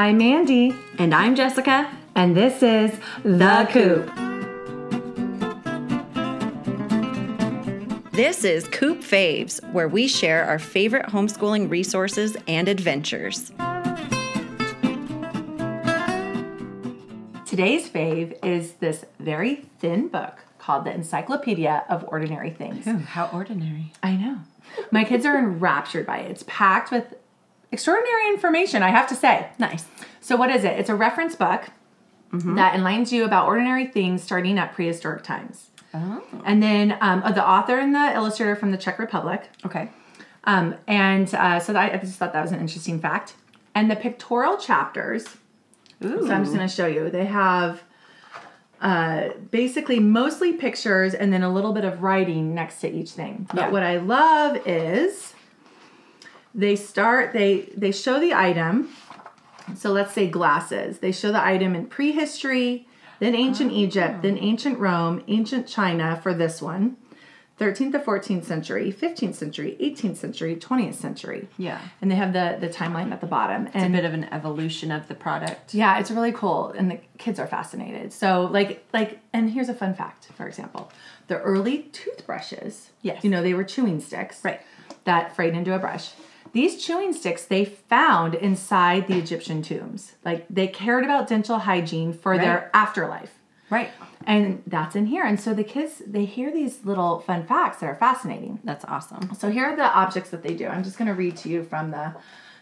I'm Mandy, And I'm Jessica. and this is The Coop. This is Coop Faves, where we share our favorite homeschooling resources and adventures. Today's fave is this very thin book called The Encyclopedia of Ordinary Things. Ooh, how ordinary. I know. My kids are enraptured by it. It's packed with extraordinary information, I have to say. Nice. So, what is it? It's a reference book that enlightens you about ordinary things starting at prehistoric times. Oh. And then um, uh, the author and the illustrator from the Czech Republic. Okay. Um, and uh, so that, I just thought that was an interesting fact. And the pictorial chapters, Ooh. so I'm just going to show you, they have uh, basically mostly pictures and then a little bit of writing next to each thing. But Yeah. what I love is they start, they, they show the item. So let's say glasses. They show the item in prehistory, then ancient oh. Egypt, then ancient Rome, ancient China for this one. 13th to 14th century, 15th century, 18th century, 20th century. Yeah. And they have the the timeline at the bottom. It's a bit of an evolution of the product. yeah, it's really cool and the kids are fascinated. So like like and here's a fun fact, for example. The early toothbrushes, Yes. you know, they were chewing sticks. Right. That frayed into a brush. These chewing sticks they found inside the Egyptian tombs. Like they cared about dental hygiene for Right. their afterlife. Right. And that's in here. And so the kids they hear these little fun facts that are fascinating. That's awesome. So here are the objects that they do. I'm just going to read to you from the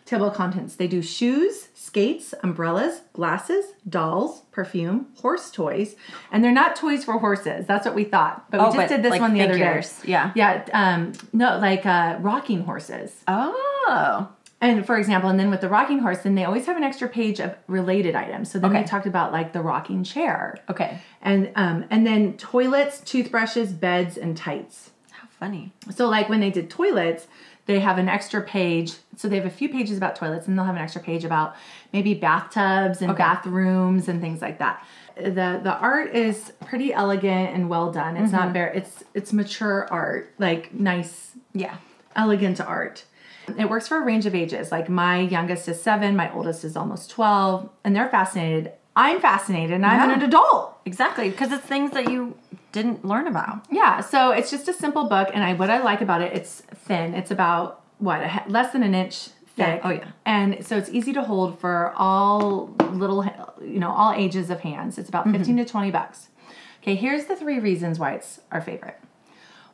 table of contents. They do shoes, skates, umbrellas, glasses, dolls, perfume, horse toys, and they're not toys for horses. That's what we thought, but we Oh, just but did this like one the figures. other day. Yeah. yeah. Um, no, like uh, rocking horses. Oh. And for example, and then with the rocking horse, then they always have an extra page of related items. So then Okay. we talked about like the rocking chair, Okay. and um, and then toilets, toothbrushes, beds, and tights. How funny. So like when they did toilets, they have an extra page. So they have a few pages about toilets, and they'll have an extra page about maybe bathtubs and Okay. bathrooms and things like that. The the art is pretty elegant and well done. It's not mm-hmm. very it's it's mature art, like nice, Yeah. elegant art. It works for a range of ages. Like my youngest is seven, my oldest is almost twelve, and they're fascinated. I'm fascinated, and I'm Yeah. an adult. Exactly. Because it's things that you didn't learn about. Yeah, so it's just a simple book, and I what I like about it, it's thin. It's about what a, less than an inch thick. Yeah. Oh, yeah. and so it's easy to hold for all little, you know, all ages of hands. It's about Mm-hmm. 15 to 20 bucks. Okay, here's the three reasons why it's our favorite.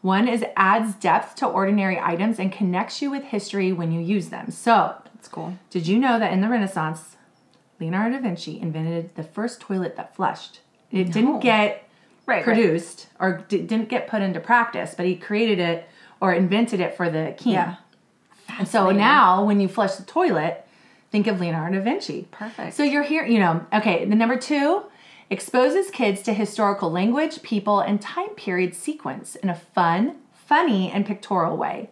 One is adds depth to ordinary items and connects you with history when you use them. So, That's cool. did you know that in the Renaissance, Leonardo da Vinci invented the first toilet that flushed? It No. didn't get Right, right. produced or d- didn't get put into practice, but he created it or invented it for the king. Yeah. And so now when you flush the toilet, think of Leonardo da Vinci. Perfect. So you're here, you know, okay, the number two exposes kids to historical language, people, and time period sequence in a fun, funny, and pictorial way.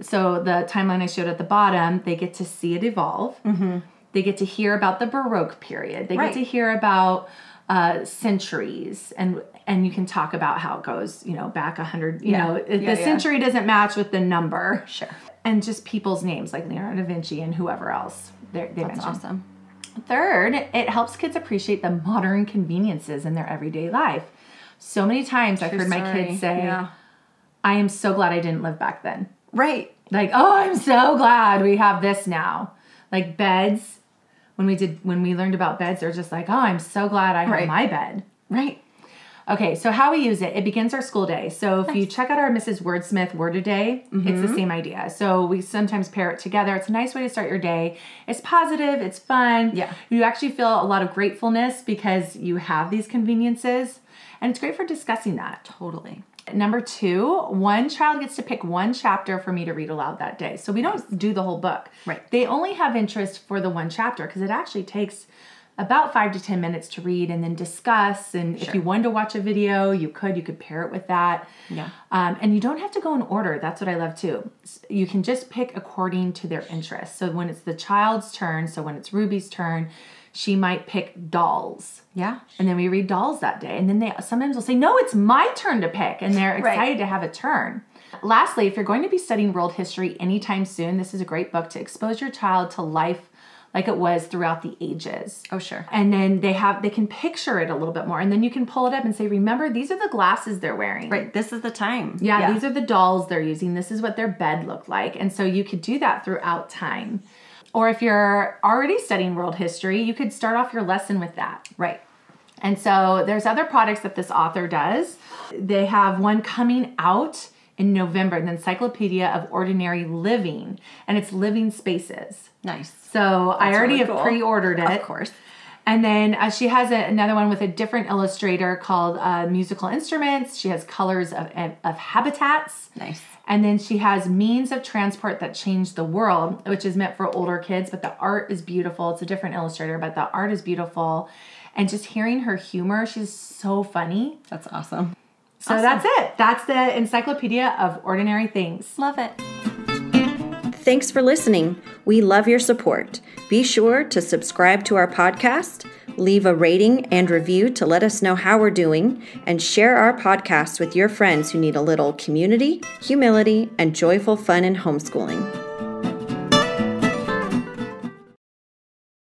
So the timeline I showed at the bottom, they get to see it evolve. Mm-hmm. They get to hear about the Baroque period. They Right. get to hear about uh, centuries, and and you can talk about how it goes, you know, back a hundred. You Yeah. know, Yeah, the yeah. century doesn't match with the number Sure. and just people's names like Leonardo da Vinci and whoever else they they That's mentioned. awesome. Third, it helps kids appreciate the modern conveniences in their everyday life. So many times I've True heard my kids say. "I am so glad I didn't live back then." Right. Like, "Oh, I'm so glad we have this now." Like beds. When we did when we learned about beds, they're just like, "Oh, I'm so glad I have my bed." Right. Okay, so how we use it, it begins our school day. So if you check out our Mrs. Wordsmith Word a Day, it's Mm-hmm. the same idea. So we sometimes pair it together. It's a nice way to start your day. It's positive, it's fun. Yeah. You actually feel a lot of gratefulness because you have these conveniences. And it's great for discussing that. Totally. Number two, one child gets to pick one chapter for me to read aloud that day. So we don't do the whole book. Right. They only have interest for the one chapter because it actually takes about five to 10 minutes to read and then discuss. And if you wanted to watch a video, you could, you could pair it with that. Yeah. Um, and you don't have to go in order. That's what I love too. You can just pick according to their interest. So when it's the child's turn, so when it's Ruby's turn, she might pick dolls. Yeah. And then we read dolls that day. And then they sometimes will say, No, it's my turn to pick. And they're Right. excited to have a turn. Lastly, if you're going to be studying world history anytime soon, this is a great book to expose your child to life like it was throughout the ages. Oh, sure. And then they have they can picture it a little bit more, and then you can pull it up and say, "Remember, these are the glasses they're wearing." Right. This is the time. Yeah, these are the dolls they're using. This is what their bed looked like. And so you could do that throughout time. Or if you're already studying world history, you could start off your lesson with that. right. And so there's other products that this author does. They have one coming out in November, an Encyclopedia of Ordinary Living, and it's living spaces. Nice. So I already really have pre-ordered it. Of course. And then uh, she has a, another one with a different illustrator called uh, Musical Instruments. She has colors of, of habitats. Nice. And then she has means of transport that change the world, which is meant for older kids, but the art is beautiful. It's a different illustrator, but the art is beautiful. And just hearing her humor, she's so funny. That's awesome. So that's it. That's the Encyclopedia of Ordinary Things. Love it. Thanks for listening. We love your support. Be sure to subscribe to our podcast, leave a rating and review to let us know how we're doing, and share our podcast with your friends who need a little community, humility, and joyful fun in homeschooling.